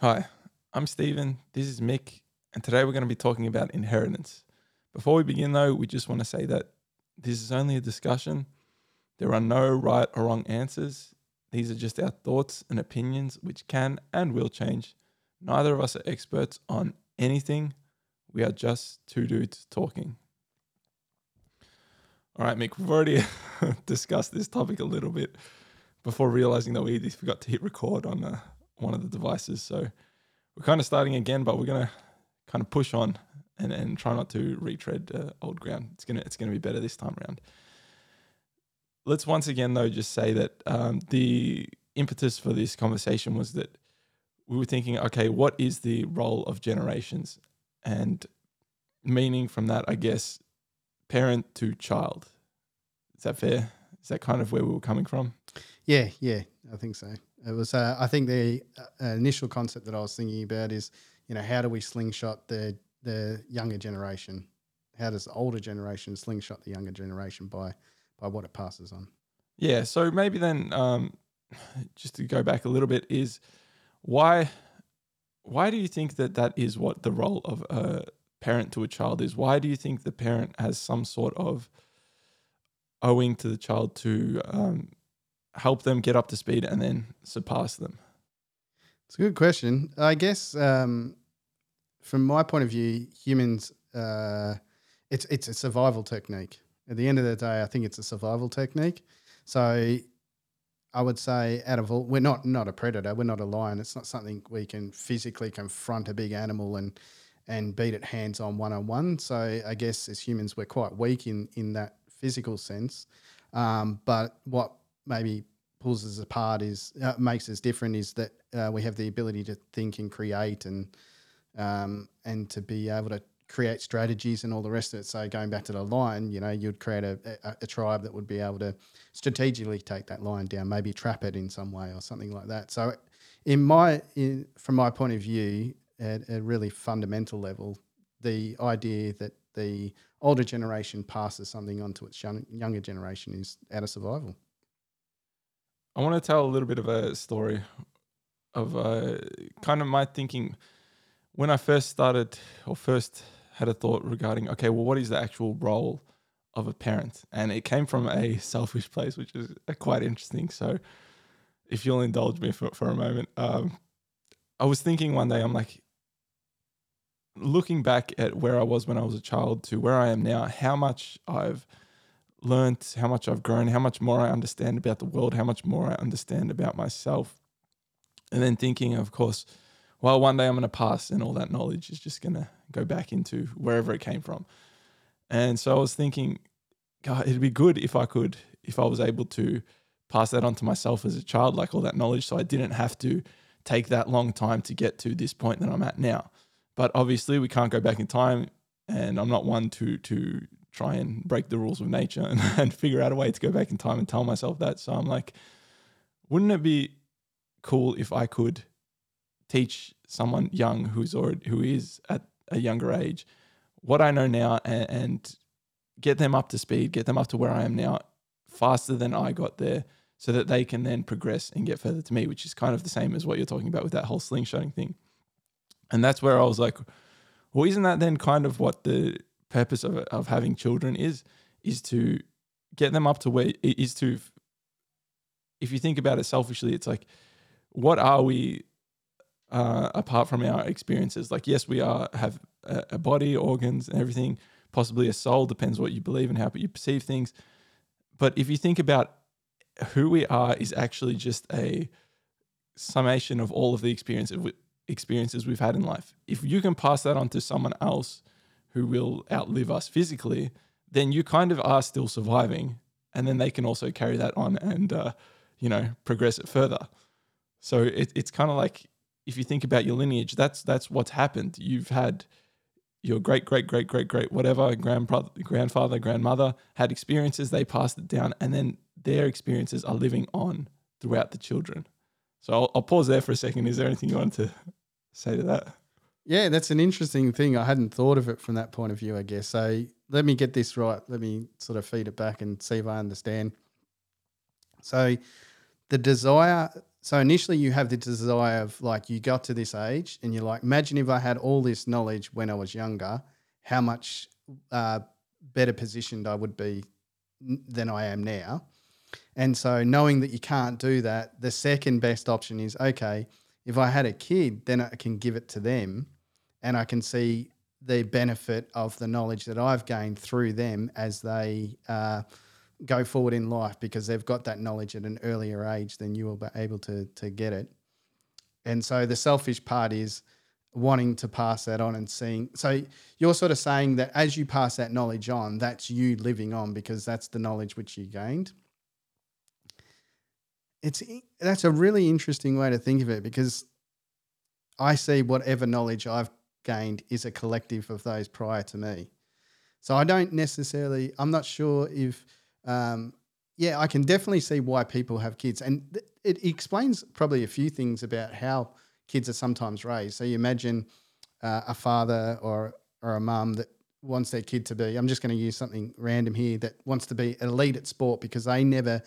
Hi, I'm Stephen. This is Mick, and today we're going to be talking about inheritance. Before we begin, though, we just want to say that this is only a discussion. There are no right or wrong answers. These are just our thoughts and opinions, which can and will change. Neither of us are experts on anything. We are just two dudes talking. All right, Mick, we've already discussed this topic a little bit before realizing that we forgot to hit record on uh, one of the devices. So we're kind of starting again, but we're to kind of push on and, and try not to retread uh, old ground. It's gonna it's gonna be better this time around. Let's once again though just say that um, the impetus for this conversation was that we were thinking, okay, what is the role of generations, and meaning from that, I guess, parent to child. Is that fair? Is that kind of where we were coming from? Yeah, yeah, I think so. It was. Uh, I think the uh, initial concept that I was thinking about is, you know, how do we slingshot the the younger generation? How does the older generation slingshot the younger generation by by what it passes on? Yeah. So maybe then, um, just to go back a little bit, is why why do you think that that is what the role of a parent to a child is? Why do you think the parent has some sort of owing to the child to um, help them get up to speed and then surpass them? It's a good question. I guess um, from my point of view, humans, uh, it's it's a survival technique. At the end of the day, I think it's a survival technique. So I would say, out of all, we're not not a predator. We're not a lion. It's not something we can physically confront a big animal and and beat it hands on one on one. So I guess as humans, we're quite weak in in that physical sense. Um, but what maybe pulls us apart is uh, makes us different is that uh, we have the ability to think and create and um, and to be able to create strategies and all the rest of it. So going back to the line, you know, you'd create a, a, a, tribe that would be able to strategically take that line down, maybe trap it in some way or something like that. So in my in, from my point of view, at a really fundamental level, the idea that the older generation passes something on to its young, younger generation is out of survival. I want to tell a little bit of a story of uh, kind of my thinking when I first started or first had a thought regarding, okay, well, what is the actual role of a parent? And it came from a selfish place, which is uh, quite interesting. So if you'll indulge me for, for a moment, um, I was thinking one day, I'm like, looking back at where I was when I was a child to where I am now, how much I've learned, how much I've grown, how much more I understand about the world, how much more I understand about myself. And then thinking, of course, well, one day I'm going to pass and all that knowledge is just going to go back into wherever it came from. And so I was thinking, God, it'd be good if I could, if I was able to pass that on to myself as a child, like all that knowledge, so I didn't have to take that long time to get to this point that I'm at now. But obviously, we can't go back in time, and I'm not one to to try and break the rules of nature and, and figure out a way to go back in time and tell myself that. So I'm like, wouldn't it be cool if I could teach someone young who's already who is at a younger age what I know now and, and get them up to speed, get them up to where I am now faster than I got there so that they can then progress and get further to me, which is kind of the same as what you're talking about with that whole slingshotting thing. And that's where I was like, well, isn't that then kind of what the purpose of, of having children is is to get them up to where is to if you think about it selfishly it's like what are we uh, apart from our experiences? Like yes we are have a, a, body organs and everything possibly a soul depends what you believe and how you perceive things. But if you think about who we are is actually just a summation of all of the experiences experiences we've had in life. If you can pass that on to someone else who will outlive us physically, then you kind of are still surviving. And then they can also carry that on and, uh, you know, progress it further. So it, it's kind of like if you think about your lineage, that's that's what's happened. You've had your great, great, great, great, great, whatever grandfather, grandfather, grandmother had experiences. They passed it down, and then their experiences are living on throughout the children. So I'll, I'll pause there for a second. Is there anything you want to say to that? Yeah, that's an interesting thing. I hadn't thought of it from that point of view, I guess. So let me get this right. Let me sort of feed it back and see if I understand. So the desire so initially you have the desire of like you got to this age and you're like, imagine if I had all this knowledge when I was younger, how much uh, better positioned I would be than I am now. And so knowing that you can't do that, the second best option is okay, if I had a kid, then I can give it to them and I can see the benefit of the knowledge that I've gained through them as they uh, go forward in life because they've got that knowledge at an earlier age than you will be able to, to get it. And so the selfish part is wanting to pass that on and seeing. So you're sort of saying that as you pass that knowledge on, that's you living on because that's the knowledge which you gained. It's that's a really interesting way to think of it because I see whatever knowledge I've gained is a collective of those prior to me. So I don't necessarily. I'm not sure if. Um, yeah, I can definitely see why people have kids, and th- it explains probably a few things about how kids are sometimes raised. So you imagine uh, a father or or a mum that wants their kid to be. I'm just going to use something random here that wants to be elite at sport because they never.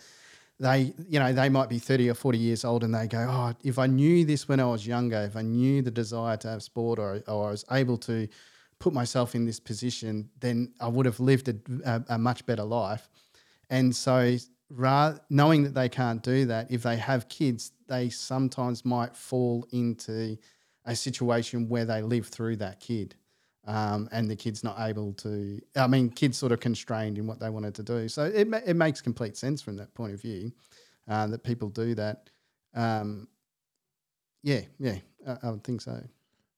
They, you know, they might be 30 or 40 years old and they go, Oh, if I knew this when I was younger, if I knew the desire to have sport or, or I was able to put myself in this position, then I would have lived a, a, a much better life. And so, rather, knowing that they can't do that, if they have kids, they sometimes might fall into a situation where they live through that kid. Um, and the kid's not able to, I mean, kids sort of constrained in what they wanted to do. So it, it makes complete sense from that point of view uh, that people do that. Um, yeah, yeah, I, I, would think so.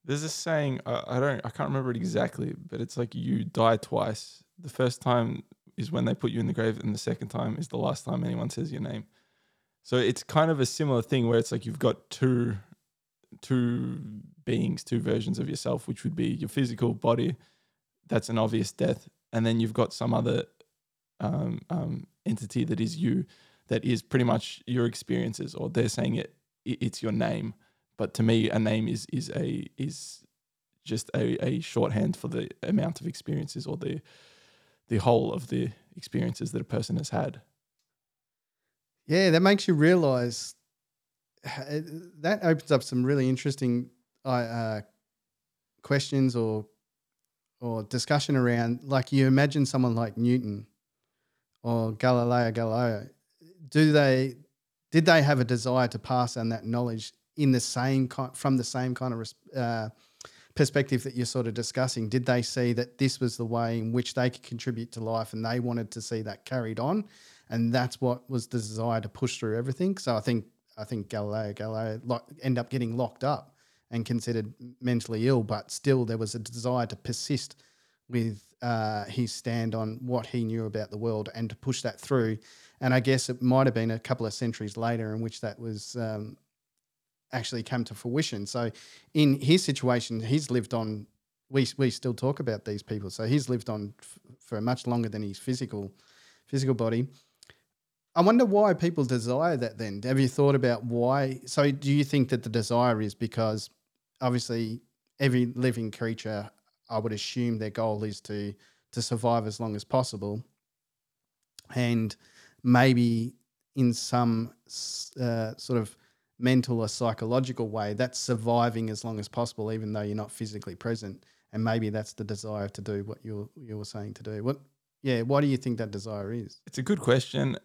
There's a saying, I don't, I can't remember it exactly, but it's like you die twice. The first time is when they put you in the grave, and the second time is the last time anyone says your name. So it's kind of a similar thing where it's like you've got two two beings, two versions of yourself, which would be your physical body. That's an obvious death, and then you've got some other um, um, entity that is you, that is pretty much your experiences, or they're saying it, it's your name. But to me, a name is is a is just a, a shorthand for the amount of experiences or the the whole of the experiences that a person has had. Yeah, that makes you realize that opens up some really interesting uh, questions or or discussion around like you imagine someone like Newton or Galileo Galilei do they did they have a desire to pass on that knowledge in the same kind from the same kind of uh, perspective that you're sort of discussing? Did they see that this was the way in which they could contribute to life and they wanted to see that carried on? And that's what was the desire to push through everything? So i think I think Galileo Galilei lo- end up getting locked up and considered mentally ill, but still there was a desire to persist with uh, his stand on what he knew about the world and to push that through. And I guess it might have been a couple of centuries later in which that was um, actually come to fruition. So in his situation, he's lived on. We, we still talk about these people, so he's lived on f- for much longer than his physical physical body. I wonder why people desire that then. Have you thought about why? So, do you think that the desire is because obviously every living creature, I would assume their goal is to to survive as long as possible, and maybe in some uh, sort of mental or psychological way, that's surviving as long as possible, even though you're not physically present. And maybe that's the desire to do what you you were saying to do. What? Yeah. Why do you think that desire is? It's a good question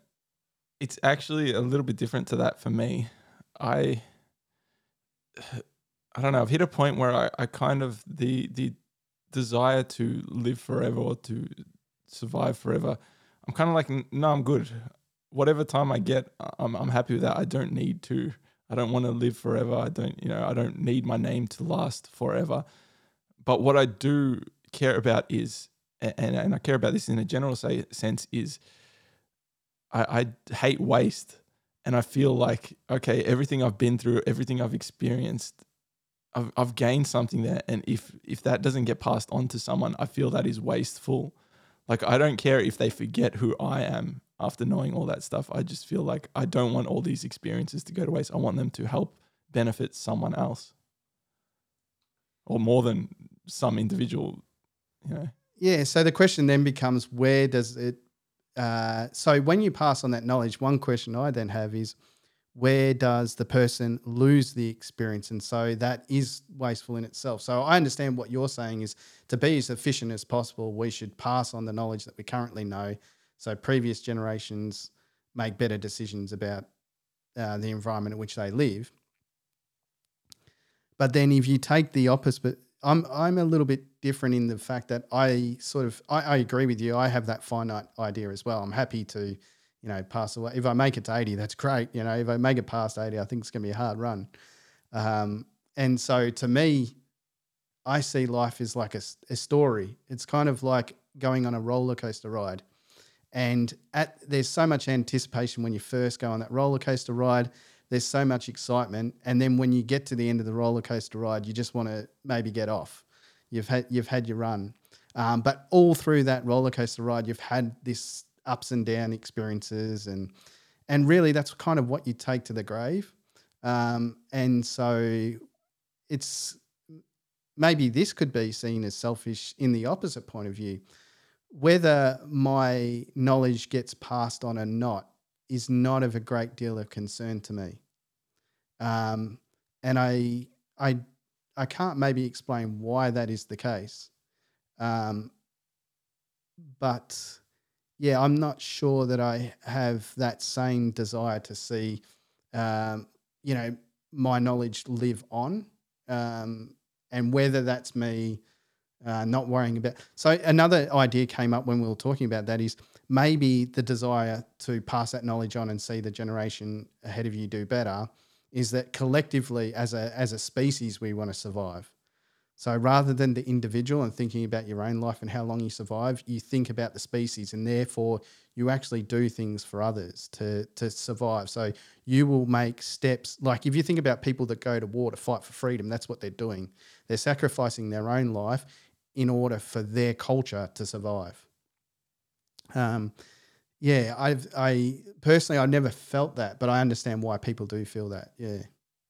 it's actually a little bit different to that for me. I I don't know, I've hit a point where I, I kind of the the desire to live forever or to survive forever, I'm kind of like, no, I'm good. Whatever time I get, I'm I'm happy with that. I don't need to. I don't want to live forever. I don't, you know, I don't need my name to last forever. But what I do care about is, and, and I care about this in a general say, sense, is I, I hate waste. And I feel like, okay, everything I've been through, everything I've experienced, I've, I've gained something there. And if, if that doesn't get passed on to someone, I feel that is wasteful. Like, I don't care if they forget who I am after knowing all that stuff. I just feel like I don't want all these experiences to go to waste. I want them to help benefit someone else or more than some individual, you know. Yeah. So the question then becomes where does it uh, so when you pass on that knowledge, one question I then have is, where does the person lose the experience? And so that is wasteful in itself. So I understand what you're saying is to be as efficient as possible, we should pass on the knowledge that we currently know. So previous generations make better decisions about uh, the environment in which they live. But then if you take the opposite, I'm I'm a little bit different in the fact that I sort of I, I agree with you. I have that finite idea as well. I'm happy to, you know, pass away. If I make it to 80, that's great. You know, if I make it past 80, I think it's to be a hard run. Um, and so to me, I see life as like a, a story. It's kind of like going on a roller coaster ride. And at there's so much anticipation when you first go on that roller coaster ride. There's so much excitement, and then when you get to the end of the roller coaster ride, you just want to maybe get off. You've had you've had your run, um, but all through that roller coaster ride, you've had this ups and down experiences, and and really that's kind of what you take to the grave. Um, and so it's maybe this could be seen as selfish in the opposite point of view whether my knowledge gets passed on or not is not of a great deal of concern to me. Um, and I, I, I can't maybe explain why that is the case. Um, but yeah, I'm not sure that I have that same desire to see, um, you know, my knowledge live on. Um, and whether that's me uh, not worrying about. So another idea came up when we were talking about that is maybe the desire to pass that knowledge on and see the generation ahead of you do better is that collectively as a as a species we want to survive. So rather than the individual and thinking about your own life and how long you survive, you think about the species and therefore you actually do things for others to to survive. So you will make steps like if you think about people that go to war to fight for freedom, that's what they're doing. They're sacrificing their own life in order for their culture to survive. Um, yeah, I've I personally I've never felt that, but I understand why people do feel that. Yeah.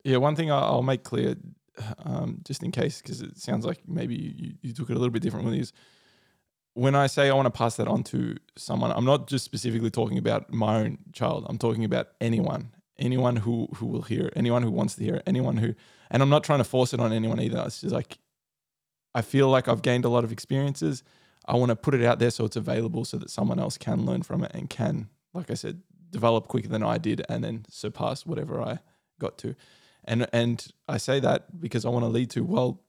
Yeah, one thing I'll make clear, um, just in case, because it sounds like maybe you, you took it a little bit differently, is when I say I want to pass that on to someone, I'm not just specifically talking about my own child. I'm talking about anyone, anyone who who will hear, anyone who wants to hear, anyone who, and I'm not trying to force it on anyone either. It's just like I feel like I've gained a lot of experiences. I want to put it out there so it's available so that someone else can learn from it and can, like I said, develop quicker than I did and then surpass whatever I got to. And and I say that because I want to lead to well,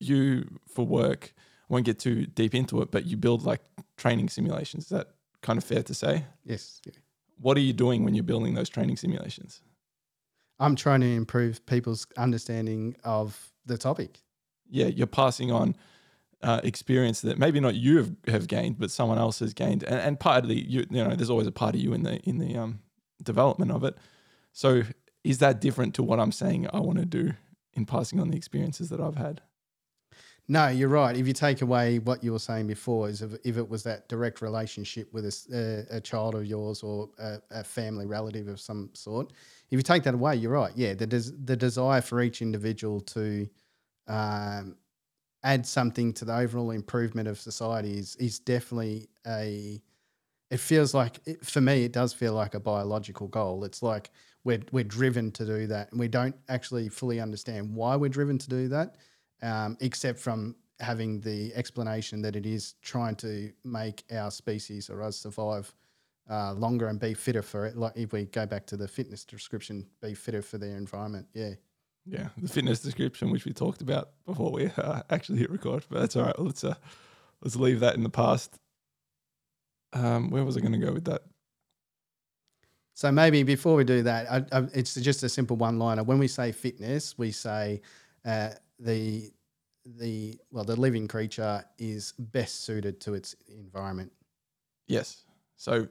you for work I won't get too deep into it, but you build like training simulations. Is that kind of fair to say? Yes. Yeah. What are you doing when you're building those training simulations? I'm trying to improve people's understanding of the topic yeah, you're passing on uh, experience that maybe not you have, have gained, but someone else has gained, and, and partly you you know there's always a part of you in the in the um, development of it. So is that different to what I'm saying I want to do in passing on the experiences that I've had? No, you're right. If you take away what you were saying before, is if, if it was that direct relationship with a, a, a child of yours or a, a, family relative of some sort, if you take that away, you're right. Yeah, the des- the desire for each individual to um, add something to the overall improvement of society is is definitely a. It feels like it, for me, it does feel like a biological goal. It's like we're we're driven to do that, and we don't actually fully understand why we're driven to do that, um, except from having the explanation that it is trying to make our species or us survive uh, longer and be fitter for it. Like if we go back to the fitness description, be fitter for their environment. Yeah. Yeah, the fitness description, which we talked about before we uh, actually hit record, but that's all right. Let's uh, let's leave that in the past. Um, where was I going to go with that? So maybe before we do that, I, I, it's just a simple one-liner. When we say fitness, we say uh, the the well, the living creature is best suited to its environment. Yes. So,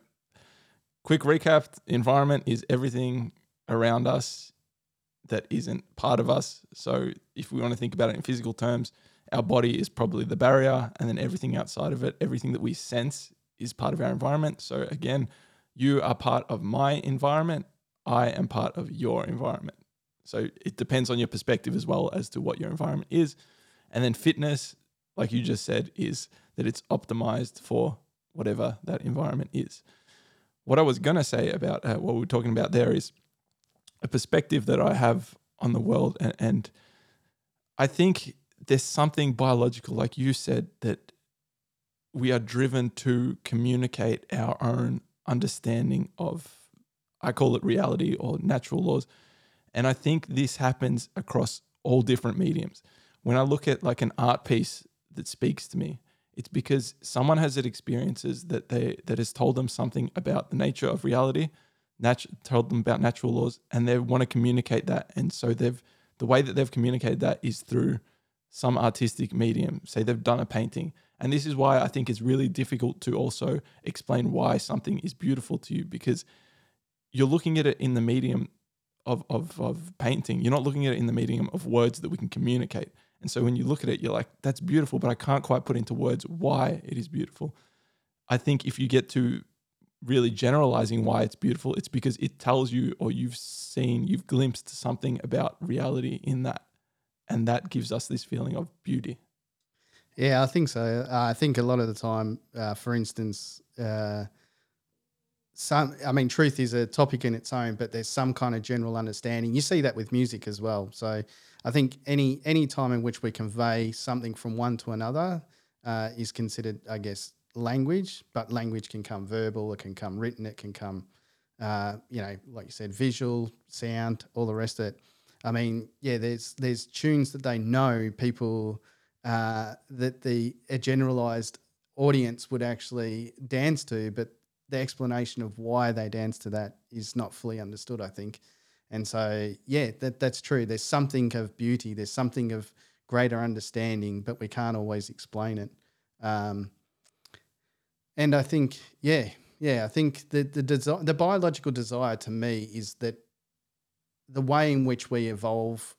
quick recap: environment is everything around us that isn't part of us. So if we want to think about it in physical terms, our body is probably the barrier, and then everything outside of it, everything that we sense, is part of our environment. So again, you are part of my environment. I am part of your environment. So it depends on your perspective as well as to what your environment is. And then fitness, like you just said, is that it's optimized for whatever that environment is. What I was going to say about uh, what we are talking about there is a perspective that I have on the world, and, and I think there's something biological, like you said, that we are driven to communicate our own understanding of, I call it reality or natural laws. And I think this happens across all different mediums. When I look at like an art piece that speaks to me, it's because someone has had experiences that they that has told them something about the nature of reality, nat- told them about natural laws, and they want to communicate that. And so they've the way that they've communicated that is through some artistic medium. Say they've done a painting. And this is why I think it's really difficult to also explain why something is beautiful to you because you're looking at it in the medium of, of, of painting. You're not looking at it in the medium of words that we can communicate. And so when you look at it, you're like, that's beautiful, but I can't quite put into words why it is beautiful. I think if you get to really generalizing why it's beautiful, it's because it tells you or you've seen, you've glimpsed something about reality in that. And that gives us this feeling of beauty. Yeah, I think so. Uh, I think a lot of the time, uh, for instance, uh, some i mean truth is a topic in its own but there's some kind of general understanding you see that with music as well so i think any any time in which we convey something from one to another uh, is considered i guess language but language can come verbal it can come written it can come uh, you know like you said visual sound all the rest of it i mean yeah there's there's tunes that they know people uh, that the a generalized audience would actually dance to but the explanation of why they dance to that is not fully understood, I think. And so, yeah, that, that's true. There's something of beauty, there's something of greater understanding, but we can't always explain it. Um, and I think, yeah, yeah, I think the the desi- the biological desire to me is that the way in which we evolve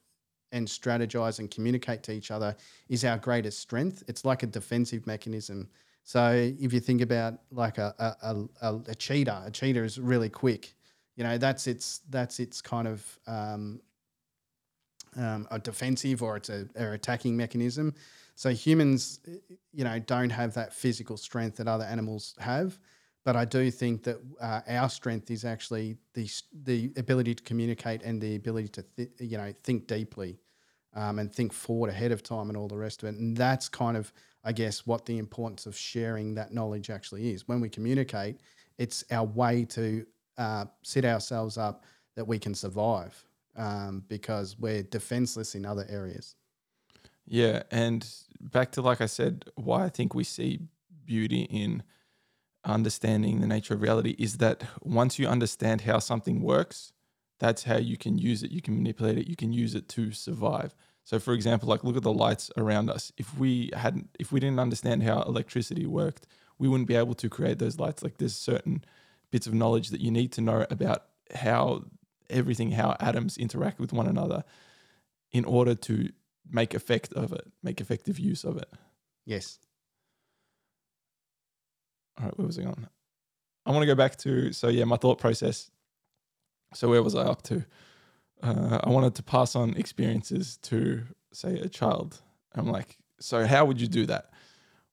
and strategize and communicate to each other is our greatest strength. It's like a defensive mechanism. So if you think about like a a, a, a cheetah, a cheetah is really quick. You know, that's its that's its kind of um, um, a defensive or it's a or attacking mechanism. So humans, you know, don't have that physical strength that other animals have. But I do think that uh, our strength is actually the the ability to communicate and the ability to th- you know think deeply um, and think forward ahead of time and all the rest of it. And that's kind of I guess, what the importance of sharing that knowledge actually is. When we communicate, it's our way to uh, set ourselves up that we can survive um, because we're defenseless in other areas. Yeah. And back to, like I said, why I think we see beauty in understanding the nature of reality is that once you understand how something works, that's how you can use it, you can manipulate it, you can use it to survive. So, for example, like look at the lights around us. If we hadn't, if we didn't understand how electricity worked, we wouldn't be able to create those lights. Like there's certain bits of knowledge that you need to know about how everything, how atoms interact with one another, in order to make effect of it, make effective use of it. Yes. All right, where was I going? I want to go back to so yeah, my thought process. So where was I up to? uh, I wanted to pass on experiences to, say, a child. I'm like, so how would you do that?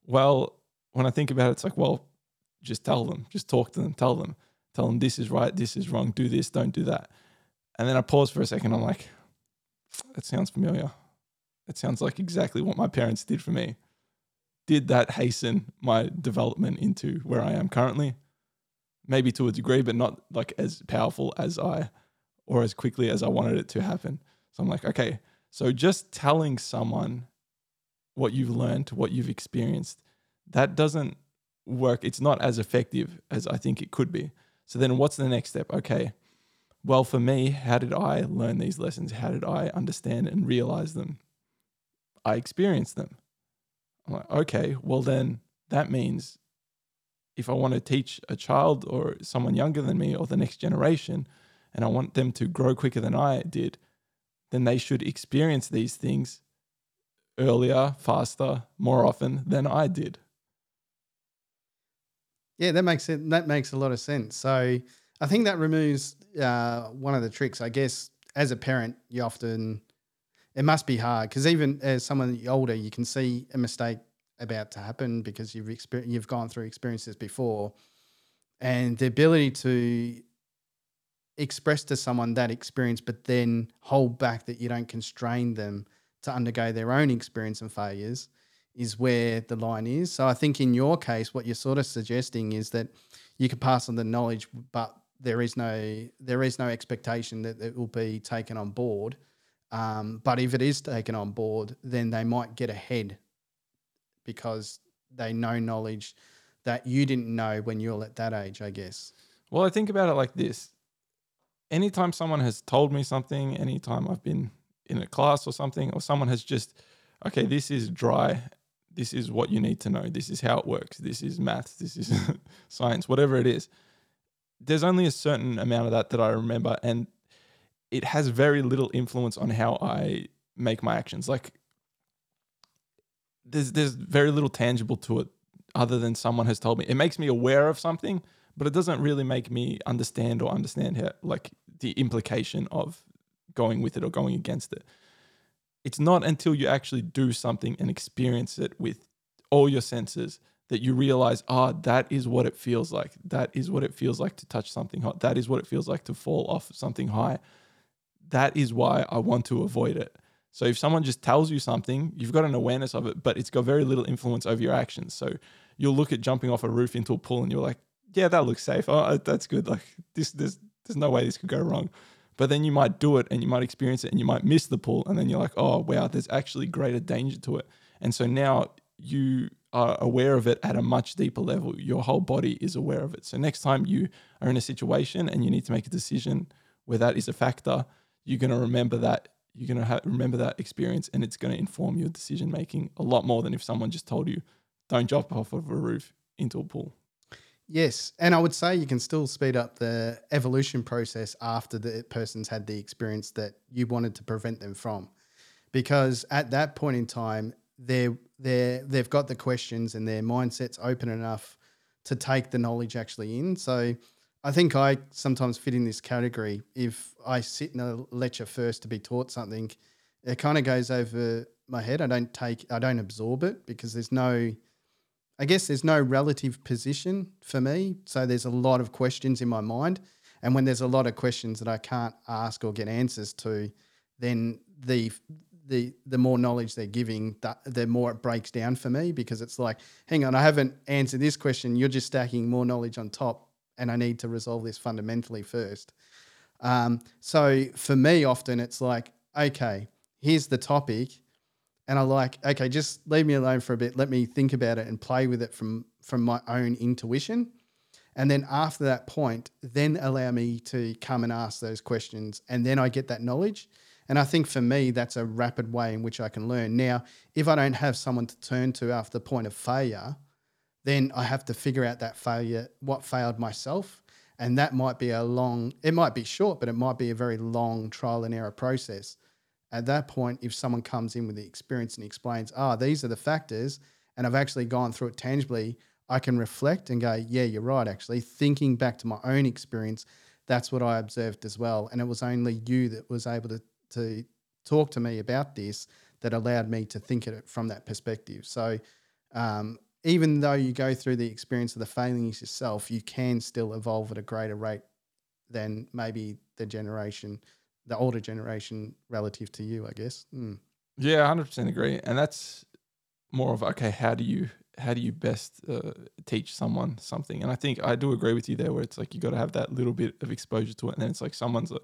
Well, when I think about it, it's like, well, just tell them, just talk to them, tell them, tell them this is right, this is wrong, do this, don't do that. And then I pause for a second. I'm like, that sounds familiar. It sounds like exactly what my parents did for me. Did that hasten my development into where I am currently? Maybe to a degree, but not like as powerful as I or as quickly as I wanted it to happen. So I'm like, okay, so just telling someone what you've learned, what you've experienced, that doesn't work. It's not as effective as I think it could be. So then what's the next step? Okay, well, for me, how did I learn these lessons? How did I understand and realize them? I experience them. I'm like, okay, well, then that means if I want to teach a child or someone younger than me or the next generation and I want them to grow quicker than I did, then they should experience these things earlier, faster, more often than I did. Yeah, that makes it that makes a lot of sense. So I think that removes uh, one of the tricks. I guess as a parent, you often it must be hard because even as someone older, you can see a mistake about to happen because you've exper- you've gone through experiences before, and the ability to express to someone that experience, but then hold back that you don't constrain them to undergo their own experience and failures is where the line is. So I think in your case, what you're sort of suggesting is that you can pass on the knowledge, but there is no there is no expectation that it will be taken on board. Um, but if it is taken on board, then they might get ahead because they know knowledge that you didn't know when you're at that age, I guess. Well, I think about it like this. Anytime someone has told me something, anytime I've been in a class or something, or someone has just, okay, this is dry. This is what you need to know. This is how it works. This is maths. This is science, whatever it is. There's only a certain amount of that that I remember. And it has very little influence on how I make my actions. Like, there's, there's very little tangible to it other than someone has told me. It makes me aware of something, but it doesn't really make me understand or understand how, like, the implication of going with it or going against it. It's not until you actually do something and experience it with all your senses that you realize, ah, oh, that is what it feels like. That is what it feels like to touch something hot. That is what it feels like to fall off something high. That is why I want to avoid it. So if someone just tells you something, you've got an awareness of it, but it's got very little influence over your actions. So you'll look at jumping off a roof into a pool and you're like, yeah, that looks safe. Oh, uh, that's good. Like this, there's, there's no way this could go wrong. But then you might do it and you might experience it and you might miss the pool. And then you're like, oh, wow, there's actually greater danger to it. And so now you are aware of it at a much deeper level. Your whole body is aware of it. So next time you are in a situation and you need to make a decision where that is a factor, you're going to remember that. You're going to ha- remember that experience and it's going to inform your decision making a lot more than if someone just told you, don't jump off of a roof into a pool. Yes, and I would say you can still speed up the evolution process after the person's had the experience that you wanted to prevent them from, because at that point in time, they're they they've got the questions and their mindset's open enough to take the knowledge actually in. So, I think I sometimes fit in this category. If I sit in a lecture first to be taught something, it kind of goes over my head. I don't take, I don't absorb it because there's no I guess there's no relative position for me. So there's a lot of questions in my mind. And when there's a lot of questions that I can't ask or get answers to, then the the the more knowledge they're giving, the, the more it breaks down for me because it's like, hang on, I haven't answered this question. You're just stacking more knowledge on top, and I need to resolve this fundamentally first. Um, so for me, often it's like, okay, here's the topic and I like, okay, just leave me alone for a bit. Let me think about it and play with it from from my own intuition. And then after that point, then allow me to come and ask those questions. And then I get that knowledge. And I think for me, that's a rapid way in which I can learn. Now, if I don't have someone to turn to after the point of failure, then I have to figure out that failure, what failed myself. And that might be a long, it might be short, but it might be a very long trial and error process. At that point, if someone comes in with the experience and explains, ah, oh, these are the factors, and I've actually gone through it tangibly, I can reflect and go, yeah, you're right, actually. Thinking back to my own experience, that's what I observed as well. And it was only you that was able to, to talk to me about this that allowed me to think of it from that perspective. So, um, even though you go through the experience of the failings yourself, you can still evolve at a greater rate than maybe the generation the older generation relative to you, I guess. Mm. Yeah, hundred percent agree, and that's more of okay. How do you how do you best uh, teach someone something? And I think I do agree with you there, where it's like you got to have that little bit of exposure to it, and then it's like someone's uh,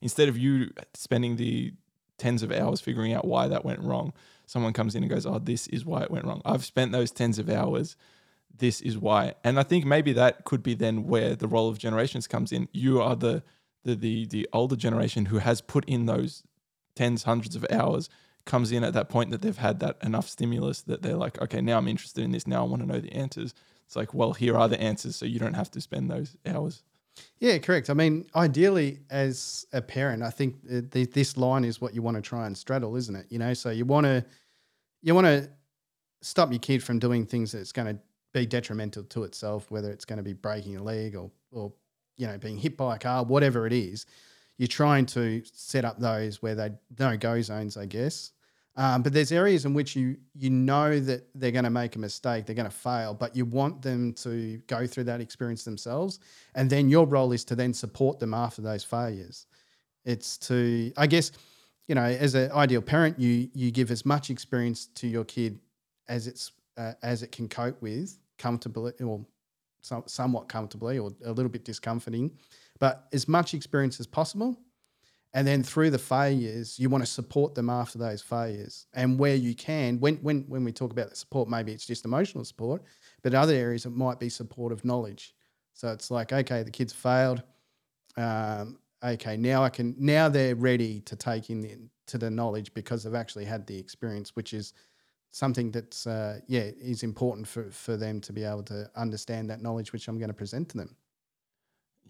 instead of you spending the tens of hours figuring out why that went wrong, someone comes in and goes, "Oh, this is why it went wrong." I've spent those tens of hours. This is why, and I think maybe that could be then where the role of generations comes in. You are the the the the older generation who has put in those tens, hundreds of hours comes in at that point that they've had that enough stimulus that they're like, okay, now I'm interested in this. Now I want to know the answers. It's like, well, here are the answers, so you don't have to spend those hours. Yeah, correct. I mean, ideally, as a parent, I think this line is what you want to try and straddle, isn't it? You know, so you want to you want to stop your kid from doing things that's going to be detrimental to itself, whether it's going to be breaking a leg or or you know, being hit by a car, whatever it is, you're trying to set up those where they no go zones, I guess. Um, but there's areas in which you you know that they're going to make a mistake, they're going to fail, but you want them to go through that experience themselves, and then your role is to then support them after those failures. It's to, I guess, you know, as an ideal parent, you you give as much experience to your kid as it's uh, as it can cope with comfortably or some, somewhat comfortably or a little bit discomforting, but as much experience as possible and then through the failures, you want to support them after those failures. And where you can, when when when we talk about the support, maybe it's just emotional support, but other areas it might be support of knowledge. So it's like, okay, the kids failed. Um, okay, now I can now they're ready to take in the, to the knowledge because they've actually had the experience, which is something that's uh, yeah is important for for them to be able to understand that knowledge, which I'm going to present to them.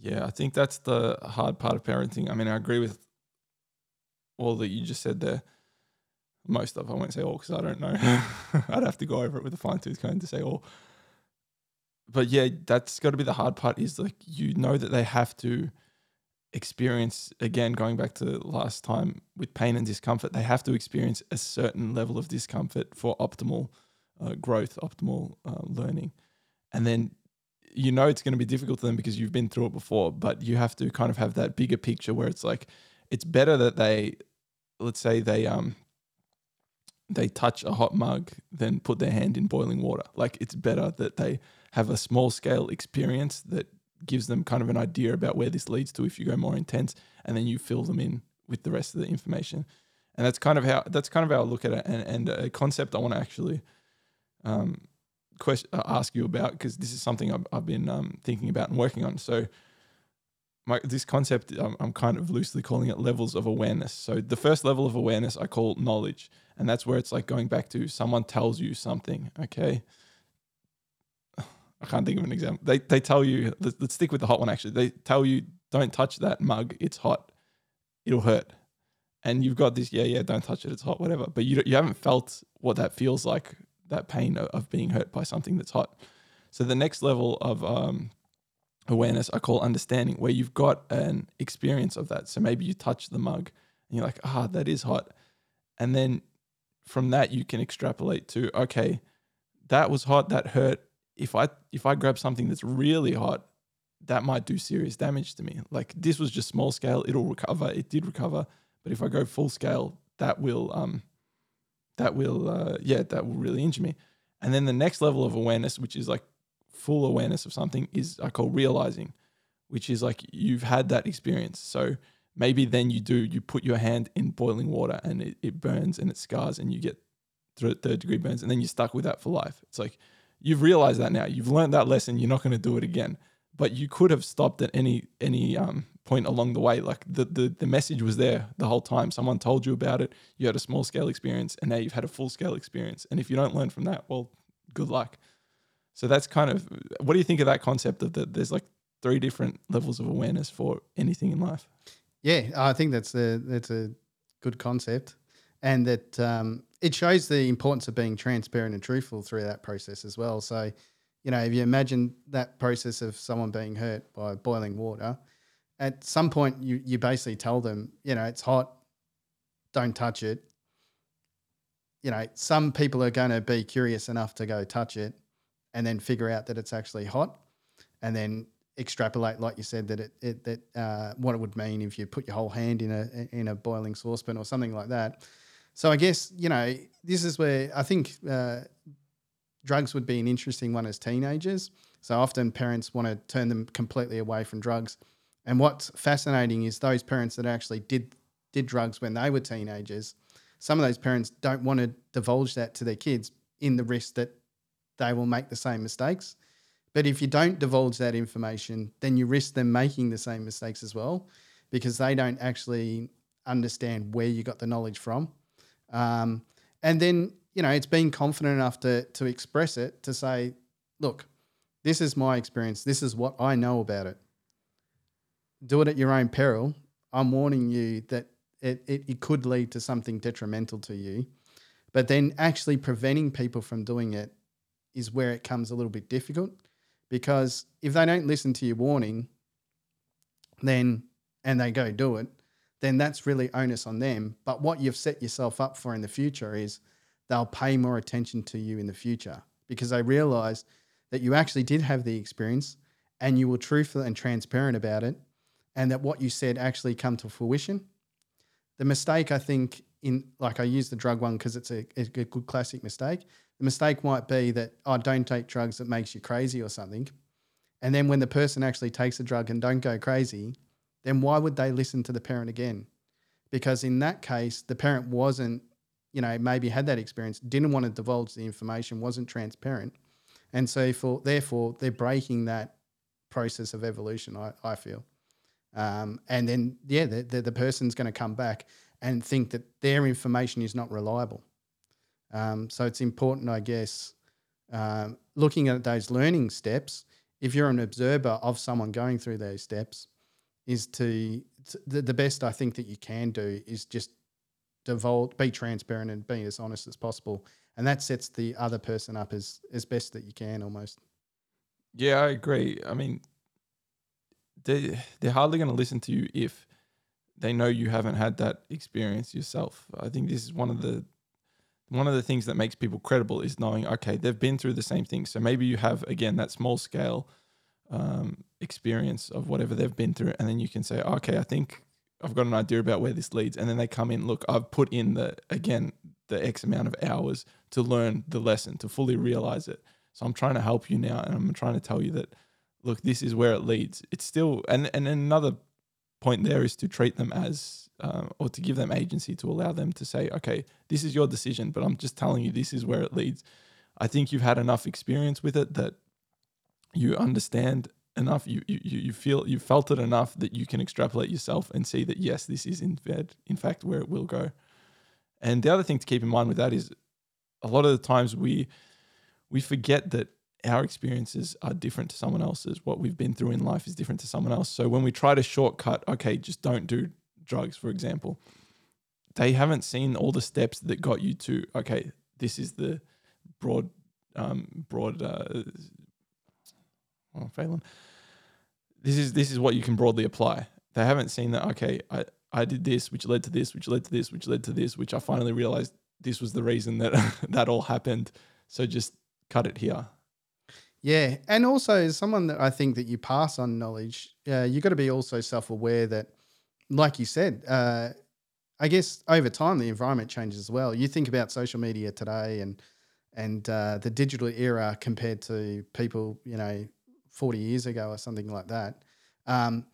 Yeah, I think that's the hard part of parenting. I mean, I agree with all that you just said there. Most of I won't say all because I don't know. I'd have to go over it with a fine tooth comb to say all. But yeah, that's got to be the hard part. Is like you know that they have to experience again going back to last time with pain and discomfort they have to experience a certain level of discomfort for optimal uh, growth optimal uh, learning and then you know it's going to be difficult to them because you've been through it before but you have to kind of have that bigger picture where it's like it's better that they let's say they um they touch a hot mug than put their hand in boiling water. Like it's better that they have a small scale experience that gives them kind of an idea about where this leads to if you go more intense and then you fill them in with the rest of the information. And that's kind of how that's kind of how I look at it and, and a concept I want to actually um, question, uh, ask you about because this is something I've, I've been um, thinking about and working on. So my, this concept I'm, I'm kind of loosely calling it levels of awareness. So the first level of awareness i call knowledge. And that's where it's like going back to someone tells you something okay? I can't think of an example. They, they tell you let's, let's stick with the hot one actually. They tell you don't touch that mug it's hot. It'll hurt. And you've got this yeah yeah don't touch it it's hot whatever. But you, you haven't felt what that feels like that pain of, of being hurt by something that's hot. So the next level of um, awareness I call understanding, where you've got an experience of that. So maybe you touch the mug and you're like, ah, that is hot. And then from that you can extrapolate to, okay, that was hot, that hurt. If I if I grab something that's really hot, that might do serious damage to me. Like this was just small scale, it'll recover. It did recover. But if I go full scale, that will um that will uh yeah, that will really injure me. And then the next level of awareness, which is like full awareness of something is I call realizing, which is like you've had that experience. So maybe then you do, you put your hand in boiling water and it, it burns and it scars and you get third degree burns and then you're stuck with that for life. It's like you've realized that now. You've learned that lesson. You're not going to do it again. But you could have stopped at any any um, point along the way. Like the, the the message was there the whole time. Someone told you about it. You had a small scale experience, and now you've had a full scale experience. And if you don't learn from that, well, good luck. So that's kind of what do you think of that concept of that there's like three different levels of awareness for anything in life? Yeah, I think that's a that's a good concept, and that um, it shows the importance of being transparent and truthful through that process as well. So, you know, if you imagine that process of someone being hurt by boiling water, at some point you you basically tell them, you know, it's hot, don't touch it. You know, some people are going to be curious enough to go touch it and then figure out that it's actually hot, and then extrapolate, like you said, that it, it that uh, what it would mean if you put your whole hand in a in a boiling saucepan or something like that. So I guess you know this is where I think uh, drugs would be an interesting one as teenagers. So often parents want to turn them completely away from drugs, and what's fascinating is those parents that actually did did drugs when they were teenagers. Some of those parents don't want to divulge that to their kids in the risk that they will make the same mistakes. But if you don't divulge that information, then you risk them making the same mistakes as well because they don't actually understand where you got the knowledge from. Um, and then, you know, it's being confident enough to, to express it, to say, look, this is my experience. This is what I know about it. Do it at your own peril. I'm warning you that it, it, it could lead to something detrimental to you. But then actually preventing people from doing it is where it comes a little bit difficult because if they don't listen to your warning, then and they go do it, then that's really onus on them. But what you've set yourself up for in the future is they'll pay more attention to you in the future because they realize that you actually did have the experience and you were truthful and transparent about it and that what you said actually come to fruition. The mistake I think in like I use the drug one because it's a, a, good classic mistake. The mistake might be that I oh, don't take drugs that makes you crazy or something. And then when the person actually takes a drug and don't go crazy, then why would they listen to the parent again? Because in that case, the parent wasn't, you know, maybe had that experience, didn't want to divulge the information, wasn't transparent. And so for therefore they're breaking that process of evolution, I, I feel. Um, and then, yeah, the, the, the person's going to come back and think that their information is not reliable. Um, so it's important, I guess, um, looking at those learning steps. If you're an observer of someone going through those steps, is to, the, the best I think that you can do is just divulge, be transparent and be as honest as possible, and that sets the other person up as as best that you can almost. Yeah, I agree. I mean, they they're hardly going to listen to you if they know you haven't had that experience yourself. I think this is one of the one of the things that makes people credible is knowing okay they've been through the same thing. So maybe you have again that small scale um, experience of whatever they've been through, and then you can say okay I think I've got an idea about where this leads, and then they come in. Look, I've put in the again the X amount of hours to learn the lesson to fully realize it. So I'm trying to help you now, and I'm trying to tell you that look, this is where it leads. It's still, and and another point there is to treat them as, um, or to give them agency to allow them to say, okay, this is your decision, but I'm just telling you this is where it leads. I think you've had enough experience with it that you understand enough. You you you feel you felt it enough that you can extrapolate yourself and see that yes, this is in fact in fact where it will go. And the other thing to keep in mind with that is, a lot of the times we we forget that our experiences are different to someone else's. What we've been through in life is different to someone else. So when we try to shortcut, okay, just don't do drugs, for example, they haven't seen all the steps that got you to, okay, this is the broad, um, broad, uh, oh, Phelan. This is this is what you can broadly apply. They haven't seen that. Okay, I I did this, which led to this, which led to this, which led to this, which I finally realized this was the reason that that all happened. So just cut it here. Yeah, and also as someone that I think that you pass on knowledge, uh, you got to be also self aware that, like you said, uh, I guess over time the environment changes as well. You think about social media today and and uh, the digital era compared to people, you know, forty years ago or something like that. Um,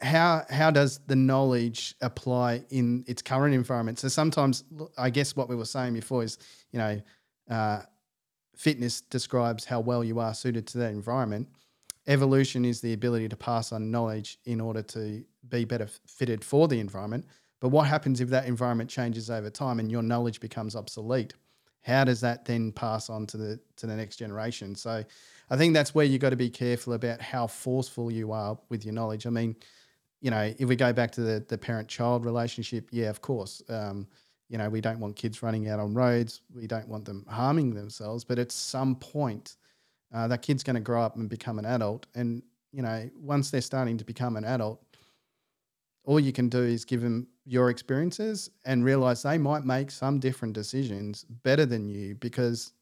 how how does the knowledge apply in its current environment? So sometimes, I guess what we were saying before is, you know uh, fitness describes how well you are suited to that environment. Evolution is the ability to pass on knowledge in order to be better fitted for the environment. But what happens if that environment changes over time and your knowledge becomes obsolete? How does that then pass on to the to the next generation? So I think that's where you've got to be careful about how forceful you are with your knowledge. I mean, you know, if we go back to the the parent child relationship, yeah, of course. Um, you know, we don't want kids running out on roads. We don't want them harming themselves. But at some point, uh, that kid's going to grow up and become an adult. And, you know, once they're starting to become an adult, all you can do is give them your experiences and realize they might make some different decisions better than you because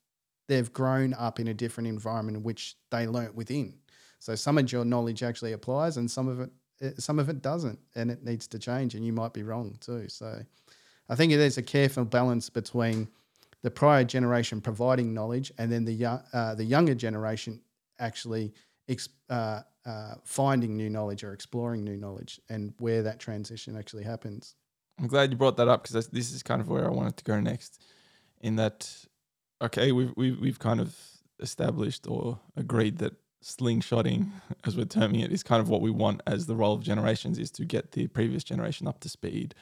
they've grown up in a different environment in which they learnt within. So some of your knowledge actually applies and some of it eh, some of it doesn't and it needs to change and you might be wrong too. So I think there's a careful balance between the prior generation providing knowledge and then the uh, the younger generation actually ex- uh, uh, finding new knowledge or exploring new knowledge and where that transition actually happens. I'm glad you brought that up because this is kind of where I wanted to go next. In that, okay, we've we've we've kind of established or agreed that slingshotting, as we're terming it, is kind of what we want as the role of generations is to get the previous generation up to speed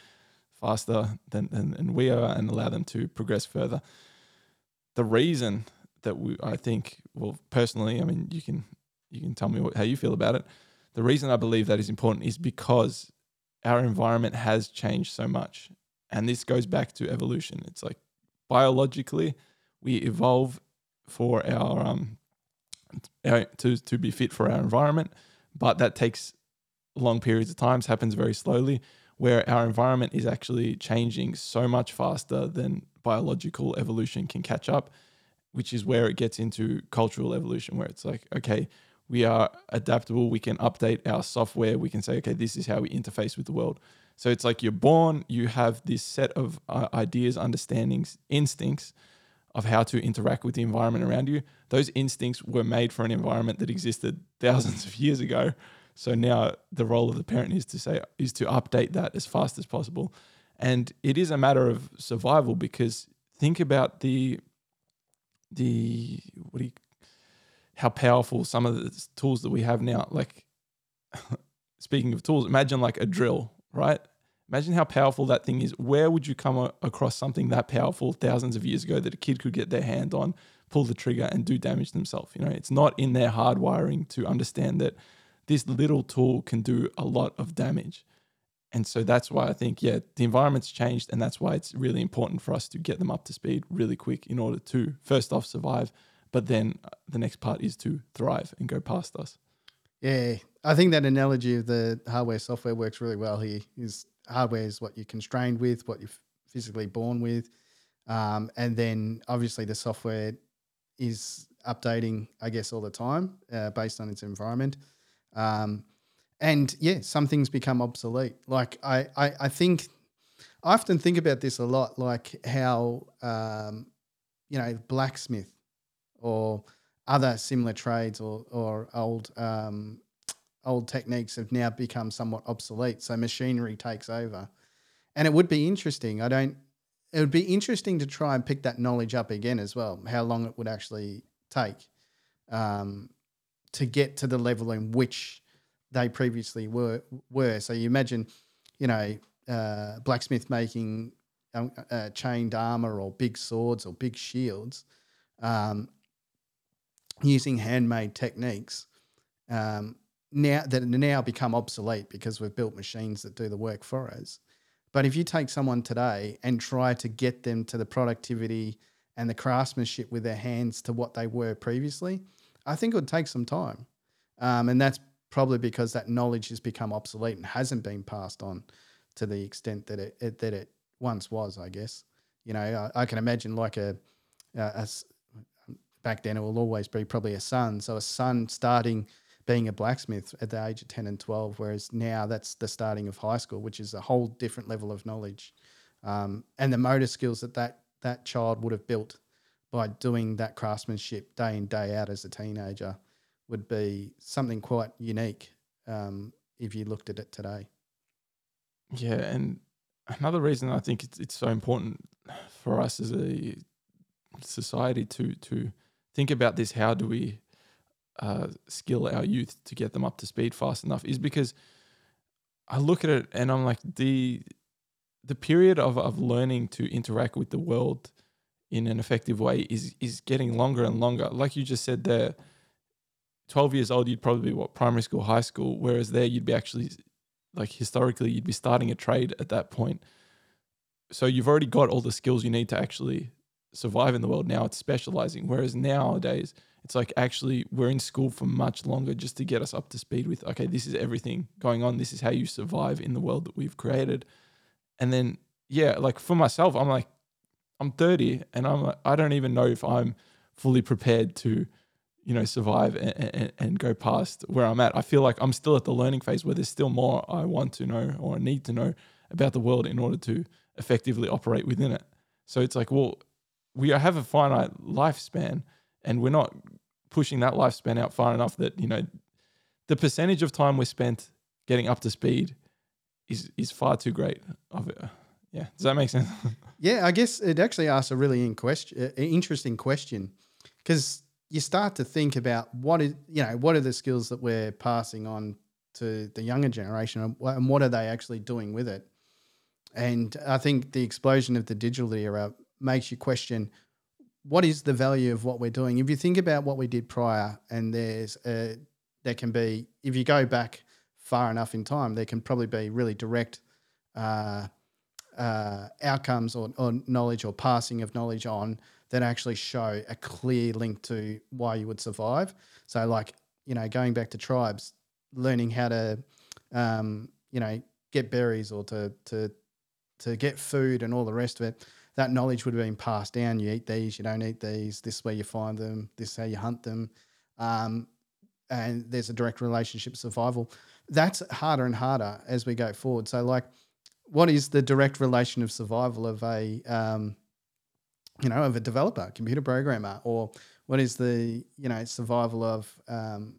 faster than, than, than we are and allow them to progress further. The reason that we, I think, well, personally, I mean, you can you can tell me what, how you feel about it. The reason I believe that is important is because our environment has changed so much, and this goes back to evolution. It's like biologically, we evolve for our um to to be fit for our environment, but that takes long periods of times, happens very slowly, where our environment is actually changing so much faster than biological evolution can catch up, which is where it gets into cultural evolution, where it's like, okay, we are adaptable, we can update our software, we can say, okay, this is how we interface with the world. So it's like you're born, you have this set of uh, ideas, understandings, instincts of how to interact with the environment around you. Those instincts were made for an environment that existed thousands of years ago. So now the role of the parent is to say is to update that as fast as possible. And it is a matter of survival because think about the the what do you how powerful some of the tools that we have now. Like speaking of tools, imagine like a drill, right? Imagine how powerful that thing is. Where would you come across something that powerful thousands of years ago that a kid could get their hand on, pull the trigger, and do damage themselves? You know, it's not in their hardwiring to understand that this little tool can do a lot of damage. And so that's why I think, yeah, the environment's changed. And that's why it's really important for us to get them up to speed really quick in order to, first off, survive. But then uh, the next part is to thrive and go past us. Yeah. I think that analogy of the hardware software works really well here. Is hardware is what you're constrained with, what you're physically born with. Um, and then obviously the software is updating, I guess, all the time uh, based on its environment. Um, and yeah, some things become obsolete. Like I, I, I think I often think about this a lot, like how um, you know blacksmith or other similar trades or or old um, old techniques have now become somewhat obsolete. So machinery takes over, and it would be interesting. I don't. It would be interesting to try and pick that knowledge up again as well. How long it would actually take um, to get to the level in which they previously were. Were so you imagine, you know, uh, blacksmith making um, uh, chained armor or big swords or big shields, um, using handmade techniques. Um, now that now become obsolete because we've built machines that do the work for us. But if you take someone today and try to get them to the productivity and the craftsmanship with their hands to what they were previously, I think it would take some time. Um, and that's probably because that knowledge has become obsolete and hasn't been passed on to the extent that it, it that it once was, I guess. You know, I, I can imagine like a, a, a, back then it will always be probably a son. So a son starting – being a blacksmith at the age of 10 and 12, whereas now that's the starting of high school, which is a whole different level of knowledge. Um, and the motor skills that, that that child would have built by doing that craftsmanship day in, day out as a teenager would be something quite unique um, if you looked at it today. Yeah. And another reason I think it's, it's so important for us as a society to, to think about this how do we uh, skill our youth to get them up to speed fast enough is because I look at it and I'm like the the period of, of learning to interact with the world in an effective way is is getting longer and longer. Like you just said there, 12 years old, you'd probably be what primary school, high school, whereas there you'd be actually like historically you'd be starting a trade at that point. So you've already got all the skills you need to actually survive in the world. Now it's specializing. Whereas nowadays it's like actually we're in school for much longer just to get us up to speed with okay this is everything going on this is how you survive in the world that we've created and then yeah like for myself i'm like i'm 30 and I'm I don't even know if i'm fully prepared to you know survive and, and, and go past where i'm at i feel like i'm still at the learning phase where there's still more i want to know or I need to know about the world in order to effectively operate within it so it's like well we have a finite lifespan and we're not pushing that lifespan out far enough that you know the percentage of time we spent getting up to speed is is far too great of it. Yeah, does that make sense? yeah, I guess it actually asks a really in question, interesting question because you start to think about what is you know what are the skills that we're passing on to the younger generation and what are they actually doing with it and i think the explosion of the digital era makes you question what is the value of what we're doing? If you think about what we did prior, and there's a, there can be, if you go back far enough in time, there can probably be really direct uh, uh, outcomes or, or knowledge or passing of knowledge on that actually show a clear link to why you would survive. So, like, you know, going back to tribes, learning how to um, you know, get berries or to to to get food and all the rest of it, that knowledge would have been passed down. You eat these, you don't eat these. This is where you find them. This is how you hunt them. Um, and there's a direct relationship survival. That's harder and harder as we go forward. So, like, what is the direct relation of survival of a um, you know of a developer, computer programmer, or what is the you know survival of um,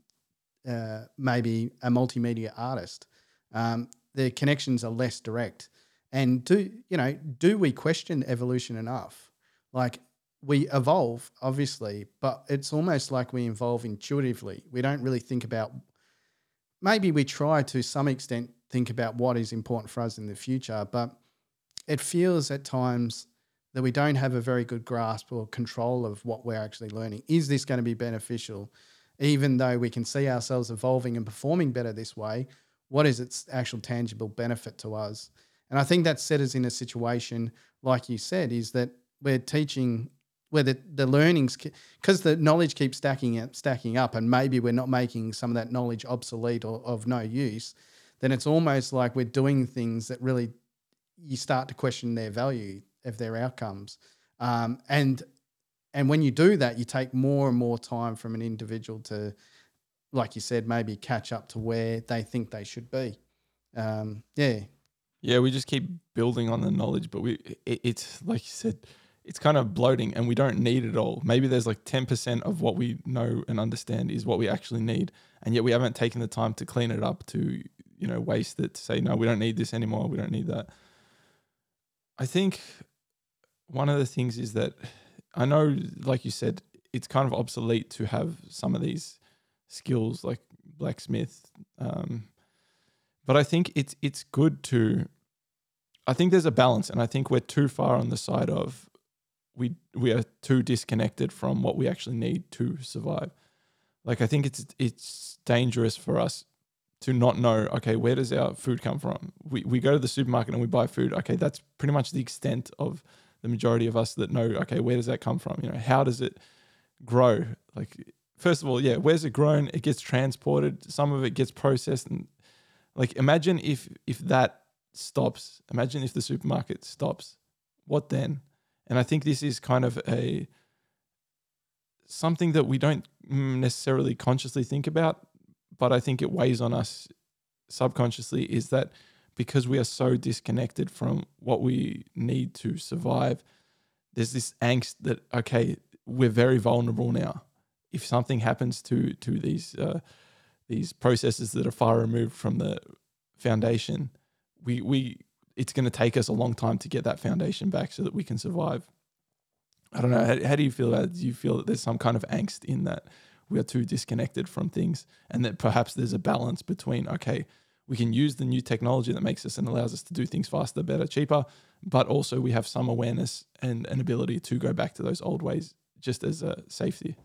uh, maybe a multimedia artist? Um, the connections are less direct. And do you know? Do we question evolution enough? Like we evolve, obviously, but it's almost like we evolve intuitively. We don't really think about. Maybe we try to some extent think about what is important for us in the future, but it feels at times that we don't have a very good grasp or control of what we're actually learning. Is this going to be beneficial? Even though we can see ourselves evolving and performing better this way, what is its actual tangible benefit to us? And I think that set us in a situation, like you said, is that we're teaching where the, the learnings because the knowledge keeps stacking up, stacking up, and maybe we're not making some of that knowledge obsolete or of no use, then it's almost like we're doing things that really you start to question their value of their outcomes. Um, and and when you do that, you take more and more time from an individual to, like you said, maybe catch up to where they think they should be. Um, yeah, yeah, we just keep building on the knowledge, but we it, it's like you said, it's kind of bloating, and we don't need it all. Maybe there's like ten percent of what we know and understand is what we actually need, and yet we haven't taken the time to clean it up to you know waste it to say no, we don't need this anymore. We don't need that. I think one of the things is that I know, like you said, it's kind of obsolete to have some of these skills like blacksmith. Um, but I think it's it's good to I think there's a balance, and I think we're too far on the side of we we are too disconnected from what we actually need to survive. Like I think it's it's dangerous for us to not know. Okay, where does our food come from? We we go to the supermarket and we buy food. Okay, that's pretty much the extent of the majority of us that know. Okay, where does that come from? You know, how does it grow? Like first of all, yeah, where's it grown? It gets transported. Some of it gets processed, and like imagine if if that stops. Imagine if the supermarket stops. What then? And I think this is kind of a something that we don't necessarily consciously think about, but I think it weighs on us subconsciously is that because we are so disconnected from what we need to survive, there's this angst that okay, we're very vulnerable now. If something happens to to these uh, these processes that are far removed from the foundation, we we it's going to take us a long time to get that foundation back so that we can survive. I don't know. How, how do you feel it? Do you feel that there's some kind of angst in that we are too disconnected from things and that perhaps there's a balance between, okay, we can use the new technology that makes us and allows us to do things faster, better, cheaper, but also we have some awareness and an ability to go back to those old ways just as a safety.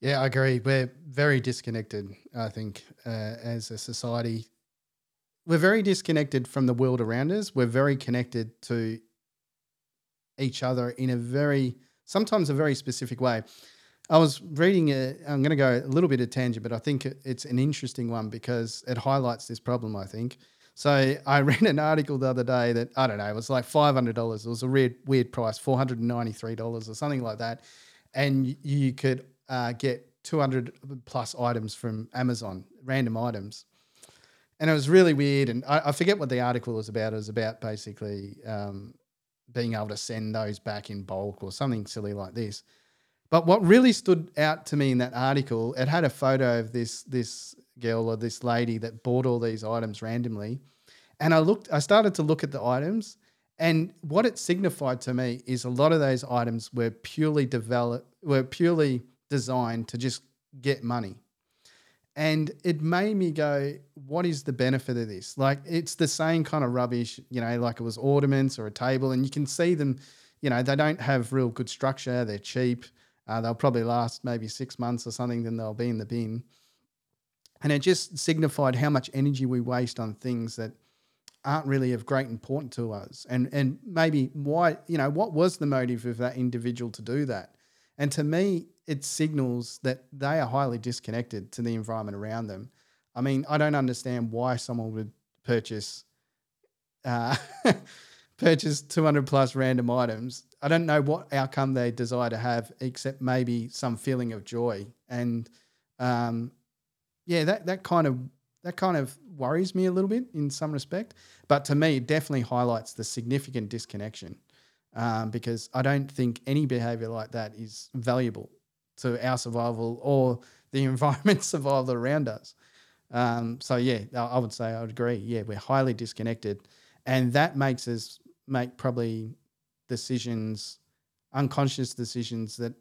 Yeah, I agree. We're very disconnected, I think, uh, as a society we're very disconnected from the world around us. We're very connected to each other in a very, sometimes a very specific way. I was reading, i am going to go a little bit of tangent, but I think it's an interesting one because it highlights this problem, I think. So I read an article the other day that, I don't know, it was like $500. It was a weird, weird price, $493 or something like that. And you could uh, get 200 plus items from Amazon, random items and it was really weird. And I, I, forget what the article was about. It was about basically um, being able to send those back in bulk or something silly like this. But what really stood out to me in that article, it had a photo of this this girl or this lady that bought all these items randomly, and I looked. I started to look at the items, and what it signified to me is a lot of those items were purely developed, were purely designed to just get money. And it made me go, what is the benefit of this? Like, it's the same kind of rubbish, you know, like it was ornaments or a table, and you can see them, you know, they don't have real good structure. They're cheap. Uh, they'll probably last maybe six months or something, then they'll be in the bin. And it just signified how much energy we waste on things that aren't really of great importance to us. And and maybe why, you know, what was the motive of that individual to do that? And to me, it signals that they are highly disconnected to the environment around them. I mean, I don't understand why someone would purchase uh, purchase 200 plus random items. I don't know what outcome they desire to have, except maybe some feeling of joy. And um, yeah, that that kind of that kind of worries me a little bit in some respect. But to me, it definitely highlights the significant disconnection um, because I don't think any behavior like that is valuable to our survival or the environment survival around us. Um, so yeah, I would say I would agree. Yeah, we're highly disconnected, and that makes us make probably decisions, unconscious decisions that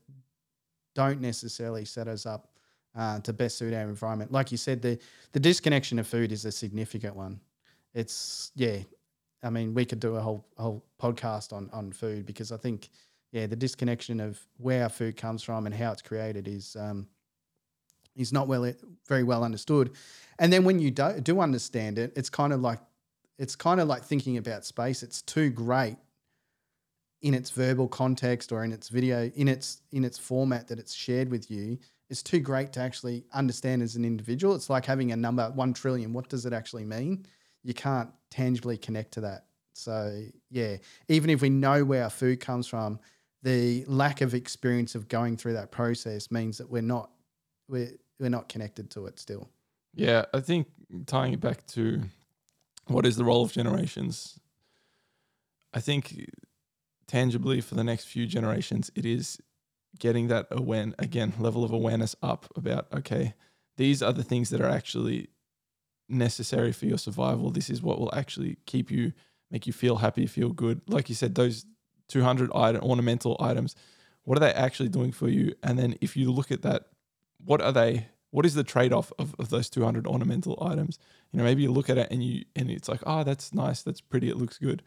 don't necessarily set us up uh, to best suit our environment. Like you said, the the disconnection of food is a significant one. It's yeah, I mean we could do a whole whole podcast on on food because I think yeah the disconnection of where our food comes from and how it's created is um, is not well very well understood. And then when you do, do understand it, it's kind of like it's kind of like thinking about space. It's too great in its verbal context or in its video in its in its format that it's shared with you. It's too great to actually understand as an individual. It's like having a number one trillion. What does it actually mean? You can't tangibly connect to that. So yeah, even if we know where our food comes from, the lack of experience of going through that process means that we're not we're we're not connected to it still. Yeah, I think tying it back to what is the role of generations, I think tangibly for the next few generations, it is getting that aware again level of awareness up about okay, these are the things that are actually necessary for your survival. This is what will actually keep you, make you feel happy, feel good. Like you said, those 200 item, ornamental items, what are they actually doing for you? And then if you look at that, what are they? What is the trade off of, of those 200 ornamental items? You know, maybe you look at it and you and it's like, oh, that's nice, that's pretty, it looks good.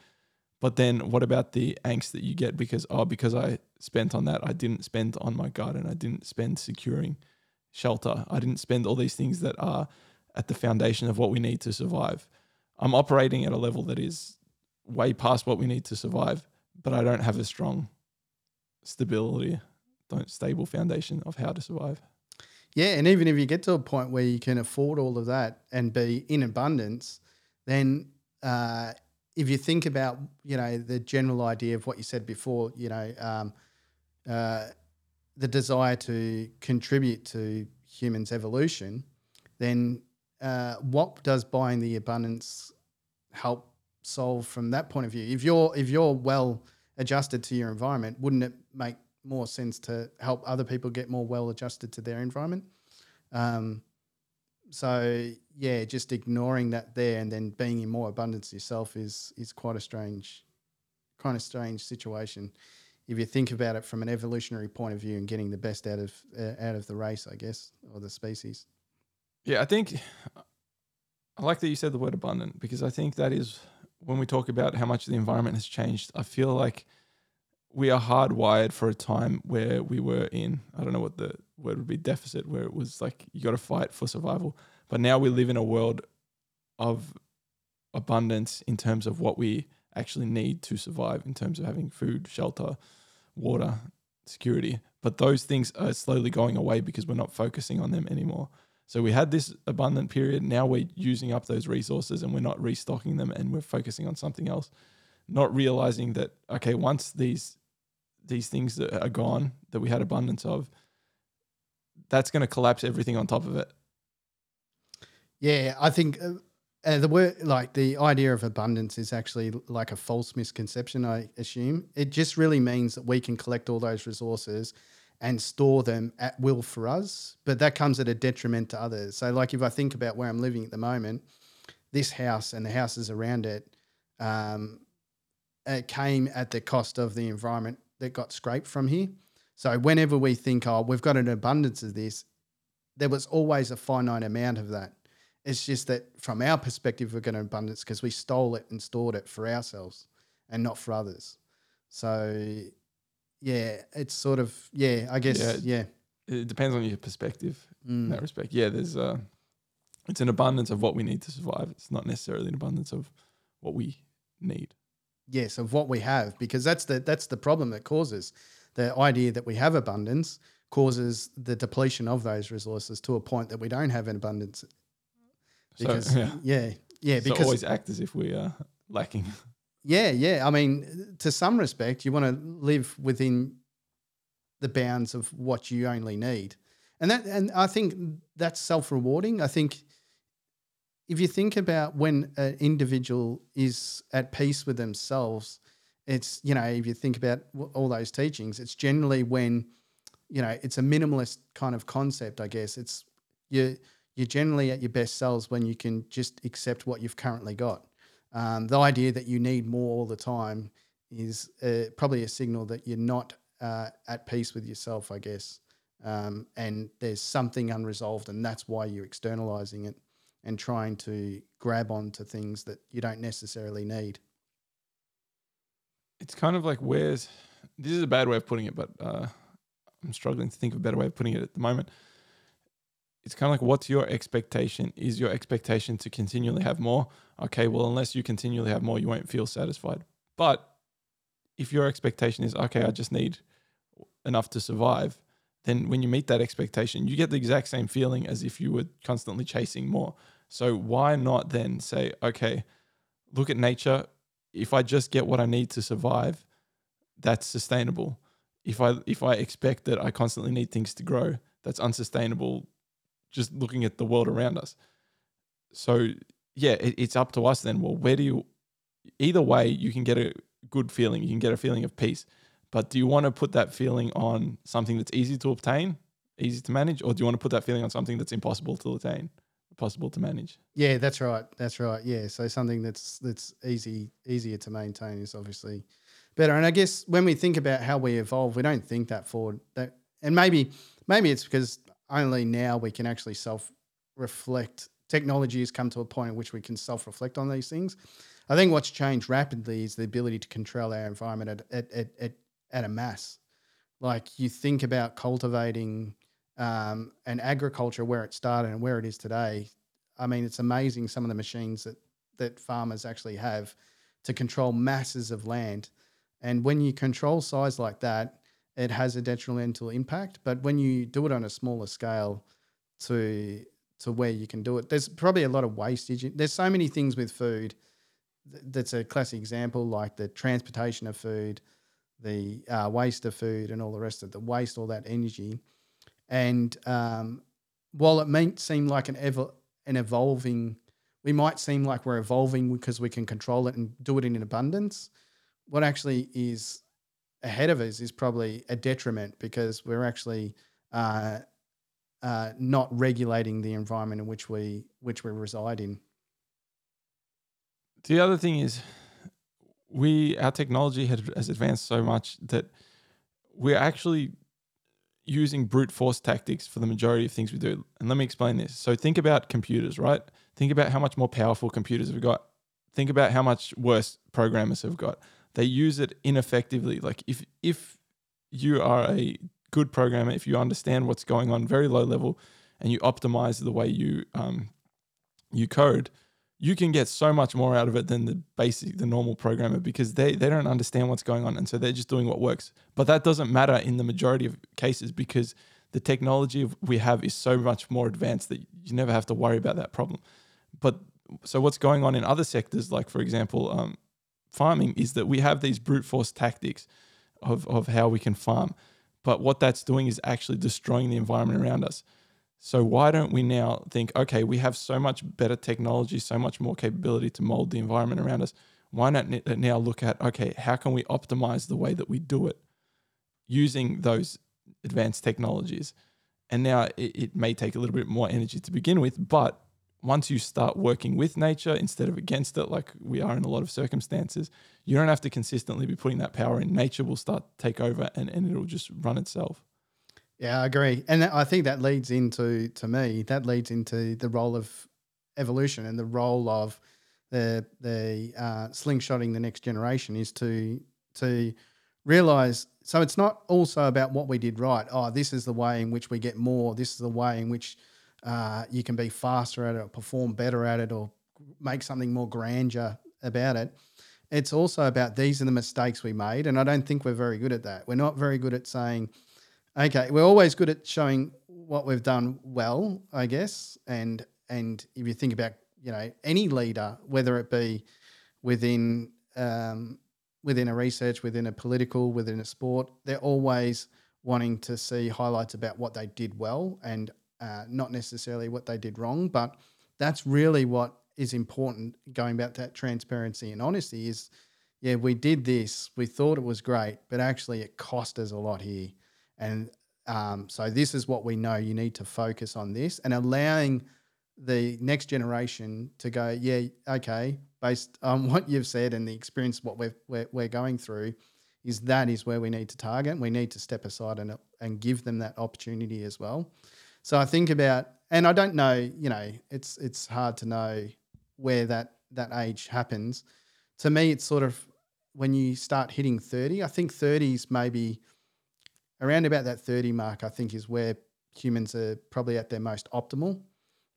But then what about the angst that you get because oh, because I spent on that, I didn't spend on my garden, I didn't spend securing shelter, I didn't spend all these things that are at the foundation of what we need to survive. I'm operating at a level that is way past what we need to survive, but I don't have a strong stability, don't stable foundation of how to survive. Yeah, and even if you get to a point where you can afford all of that and be in abundance, then uh, if you think about you know the general idea of what you said before, you know, um, uh, the desire to contribute to humans' evolution, then uh, what does buying the abundance help solve from that point of view? If you're if you're well adjusted to your environment, wouldn't it make more sense to help other people get more well adjusted to their environment? Um, so yeah, just ignoring that there and then being in more abundance yourself is is quite a strange, kind of strange situation. If you think about it from an evolutionary point of view and getting the best out of uh, out of the race, I guess, or the species. Yeah, I think I like that you said the word abundant because I think that is when we talk about how much the environment has changed. I feel like we are hardwired for a time where we were in I don't know what the word would be deficit, where it was like you got to fight for survival. But now we live in a world of abundance in terms of what we actually need to survive, in terms of having food, shelter, water, security. But those things are slowly going away because we're not focusing on them anymore. So we had this abundant period. Now we're using up those resources and we're not restocking them and we're focusing on something else. Not realizing that okay, once these these things are gone that we had abundance of, that's going to collapse everything on top of it. Yeah, I think uh, uh, the word like the idea of abundance is actually like a false misconception. I assume it just really means that we can collect all those resources and store them at will for us, but that comes at a detriment to others. So, like if I think about where I'm living at the moment, this house and the houses around it, um, it came at the cost of the environment that got scraped from here. So, whenever we think, oh, we've got an abundance of this, there was always a finite amount of that. It's just that from our perspective, we've got an abundance because we stole it and stored it for ourselves and not for others. So yeah, it's sort of yeah. I guess yeah. yeah. It depends on your perspective mm. in that respect. Yeah, there's uh, it's an abundance of what we need to survive. It's not necessarily an abundance of what we need. Yes, of what we have, because that's the that's the problem that causes the idea that we have abundance causes the depletion of those resources to a point that we don't have an abundance. Because so, yeah. yeah, Yeah, So because always act as if we are lacking. Yeah, yeah. I mean, to some respect, you want to live within the bounds of what you only need, and that, and I think that's self-rewarding. I think if you think about when an individual is at peace with themselves, it's you know if you think about all those teachings, it's generally when you know it's a minimalist kind of concept. I guess it's you you're generally at your best selves when you can just accept what you've currently got. Um, the idea that you need more all the time is uh, probably a signal that you're not uh, at peace with yourself, I guess. Um, and there's something unresolved, and that's why you're externalizing it and trying to grab onto things that you don't necessarily need. It's kind of like where's this is a bad way of putting it, but uh, I'm struggling to think of a better way of putting it at the moment. It's kind of like what's your expectation? Is your expectation to continually have more? Okay, well, unless you continually have more, you won't feel satisfied. But if your expectation is, okay, I just need enough to survive, then when you meet that expectation, you get the exact same feeling as if you were constantly chasing more. So why not then say, okay, look at nature. If I just get what I need to survive, that's sustainable. If I if I expect that I constantly need things to grow, that's unsustainable. Just looking at the world around us. So yeah, it, it's up to us then. Well, where do you? Either way, you can get a good feeling. You can get a feeling of peace. But do you want to put that feeling on something that's easy to obtain, easy to manage, or do you want to put that feeling on something that's impossible to attain, possible to manage? Yeah, that's right. That's right. Yeah, so something that's that's easy easier to maintain is obviously better. And I guess when we think about how we evolve, we don't think that forward. That and maybe maybe it's because only now we can actually self reflect. Technology has come to a point in which we can self reflect on these things. I think what's changed rapidly is the ability to control our environment at at at, at, at a mass. Like you think about cultivating um, and agriculture where it started and where it is today. I mean, it's amazing some of the machines that that farmers actually have to control masses of land. And when you control size like that, it has a detrimental impact. But when you do it on a smaller scale, to to where you can do it, there's probably a lot of wastage. There's so many things with food. That's a classic example, like the transportation of food, the uh, waste of food, and all the rest of the waste, all that energy. And um, while it may seem like an ever an evolving, we might seem like we're evolving because we can control it and do it in abundance. What actually is ahead of us is probably a detriment because we're actually uh, uh, not regulating the environment in which we which we reside in. The other thing is, we our technology has, advanced so much that we're actually using brute force tactics for the majority of things we do. And let me explain this. So think about computers, right? Think about how much more powerful computers have got. Think about how much worse programmers have got. They use it ineffectively. Like if if you are a good programmer, if you understand what's going on very low level, and you optimize the way you um, you code, you can get so much more out of it than the basic, the normal programmer because they, they don't understand what's going on. And so they're just doing what works. But that doesn't matter in the majority of cases because the technology we have is so much more advanced that you never have to worry about that problem. But so what's going on in other sectors, like for example, um, farming, is that we have these brute force tactics of, of how we can farm. But what that's doing is actually destroying the environment around us. So why don't we now think, okay, we have so much better technology, so much more capability to mold the environment around us. Why not uh, now look at, okay, how can we optimize the way that we do it using those advanced technologies? And now it, it may take a little bit more energy to begin with, but once you start working with nature instead of against it, like we are in a lot of circumstances, you don't have to consistently be putting that power in. Nature will start to take over and, and it'll just run itself. Yeah, I agree, and I think that leads into to me that leads into the role of evolution and the role of the the uh, slingshotting the next generation is to to realize. So it's not also about what we did right. Oh, this is the way in which we get more. This is the way in which uh, you can be faster at it, or perform better at it, or make something more grandeur about it. It's also about these are the mistakes we made, and I don't think we're very good at that. We're not very good at saying Okay, we're always good at showing what we've done well, I guess. And and if you think about you know any leader, whether it be within um, within a research, within a political, within a sport, they're always wanting to see highlights about what they did well and uh, not necessarily what they did wrong. But that's really what is important. Going back to that transparency and honesty is, yeah, we did this, we thought it was great, but actually it cost us a lot here, and um, so this is what we know. You need to focus on this and allowing the next generation to go, yeah, okay, based on what you've said and the experience, what we're, we're, we're going through, is that is where we need to target. We need to step aside and, and give them that opportunity as well. So I think about, and I don't know, you know, it's it's hard to know where that that age happens. To me, it's sort of when you start hitting 30. I think 30s maybe around about that 30 mark, I think is where humans are probably at their most optimal,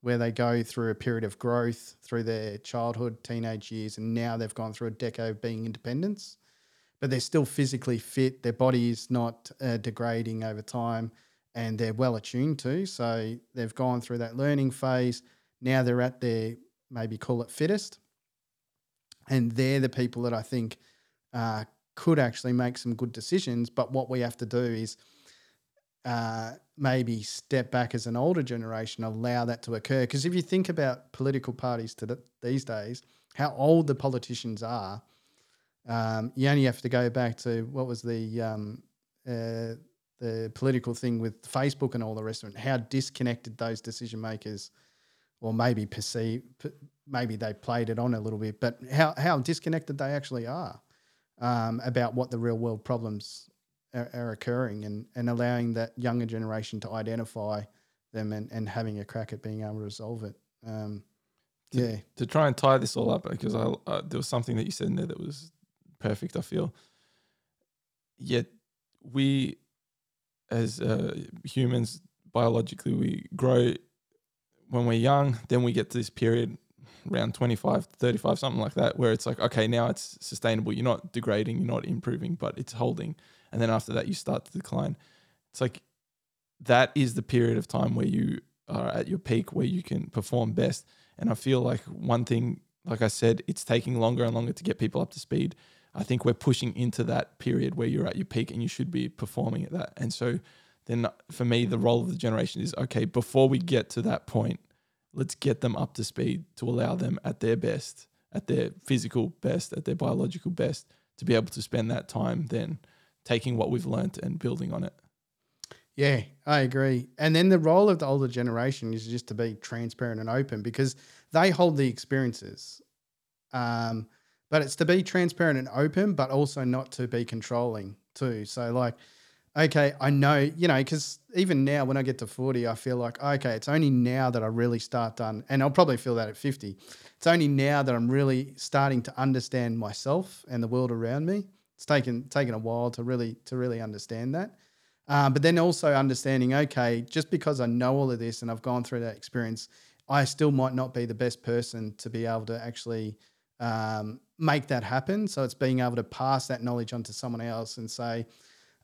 where they go through a period of growth through their childhood, teenage years, and now they've gone through a decade of being independence, but they're still physically fit. Their body is not uh, degrading over time and they're well attuned to. So they've gone through that learning phase. Now they're at their maybe call it fittest. And they're the people that I think uh, could actually make some good decisions. But what we have to do is uh, maybe step back as an older generation, allow that to occur. Because if you think about political parties to the, these days, how old the politicians are, um, you only have to go back to what was the um, uh, the political thing with Facebook and all the rest of it. How disconnected those decision makers, or maybe perceive, maybe they played it on a little bit, but how how disconnected they actually are um, about what the real world problems are, are, occurring and, and allowing that younger generation to identify them and, and having a crack at being able to resolve it. Um, to, yeah. To try and tie this all up, because I, uh, there was something that you said in there that was perfect, I feel. Yet we, as uh, humans, biologically, we grow when we're young, then we get to this period around 25, 35, something like that, where it's like, okay, now it's sustainable. You're not degrading, you're not improving, but it's holding. And then after that, you start to decline. It's like that is the period of time where you are at your peak, where you can perform best. And I feel like one thing, like I said, it's taking longer and longer to get people up to speed. I think we're pushing into that period where you're at your peak and you should be performing at that. And so then for me, the role of the generation is okay, before we get to that point, let's get them up to speed to allow them at their best, at their physical best, at their biological best, to be able to spend that time then taking what we've learnt and building on it. Yeah, I agree. And then the role of the older generation is just to be transparent and open because they hold the experiences. Um, but it's to be transparent and open, but also not to be controlling too. So, like, okay, I know, you know, because even now when I get to 40, I feel like, okay, it's only now that I really start done, and I'll probably feel that at 50. It's only now that I'm really starting to understand myself and the world around me. It's taken taken a while to really to really understand that. Um, but then also understanding, okay, just because I know all of this and I've gone through that experience, I still might not be the best person to be able to actually um, make that happen. So it's being able to pass that knowledge on to someone else and say,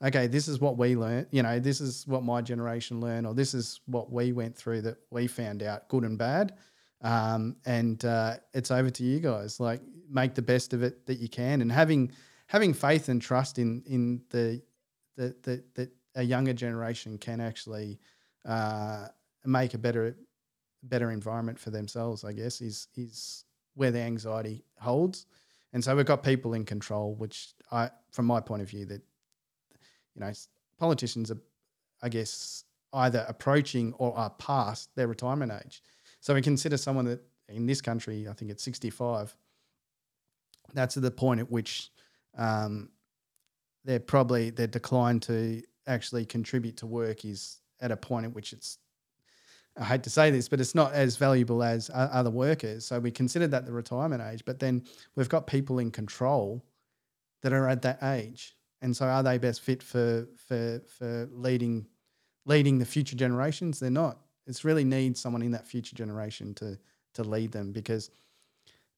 okay, this is what we learned, you know, this is what my generation learned, or this is what we went through that we found out, good and bad. Um, and uh, it's over to you guys. Like, make the best of it that you can, and having having faith and trust in in the that that that a younger generation can actually uh, make a better better environment for themselves. I guess is is where the anxiety holds, and so we've got people in control, which I, from my point of view, that you know, politicians are, I guess, either approaching or are past their retirement age. So we consider someone that in this country, I think it's 65. That's the point at which um, they're probably their decline to actually contribute to work is at a point at which it's I hate to say this, but it's not as valuable as other workers. So we considered that the retirement age, but then we've got people in control that are at that age and so, are they best fit for for for leading leading the future generations? They're not. It's really needs someone in that future generation to to lead them because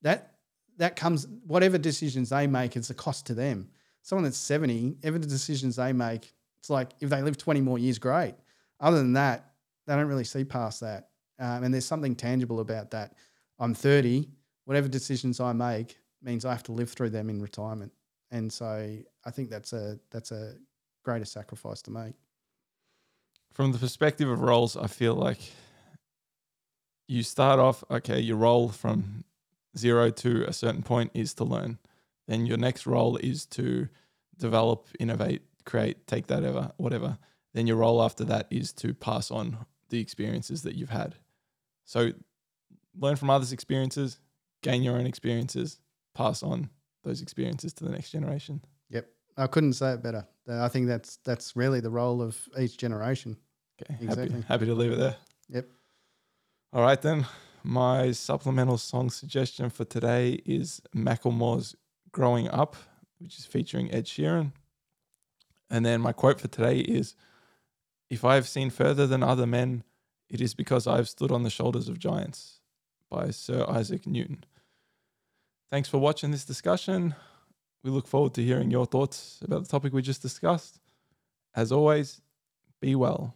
that that comes whatever decisions they make, it's a cost to them. Someone that's seventy, every decisions they make, it's like if they live twenty more years, great. Other than that, they don't really see past that. Um, and there's something tangible about that. I'm 30. Whatever decisions I make means I have to live through them in retirement, and so I think that's a that's a greater sacrifice to make. From the perspective of roles, I feel like you start off okay. Your role from zero to a certain point is to learn. Then your next role is to develop, innovate, create, take that ever, whatever. Then your role after that is to pass on the experiences that you've had. So learn from others' experiences, gain your own experiences, pass on those experiences to the next generation. Yep, I couldn't say it better. I think that's that's really the role of each generation. Okay, Exactly. happy, happy to leave it there. Yep. All right then. My supplemental song suggestion for today is Macklemore's "Growing Up," which is featuring Ed Sheeran. And then my quote for today is, "If I have seen further than other men, it is because I have stood on the shoulders of giants." By Sir Isaac Newton. Thanks for watching this discussion. We look forward to hearing your thoughts about the topic we just discussed. As always, be well.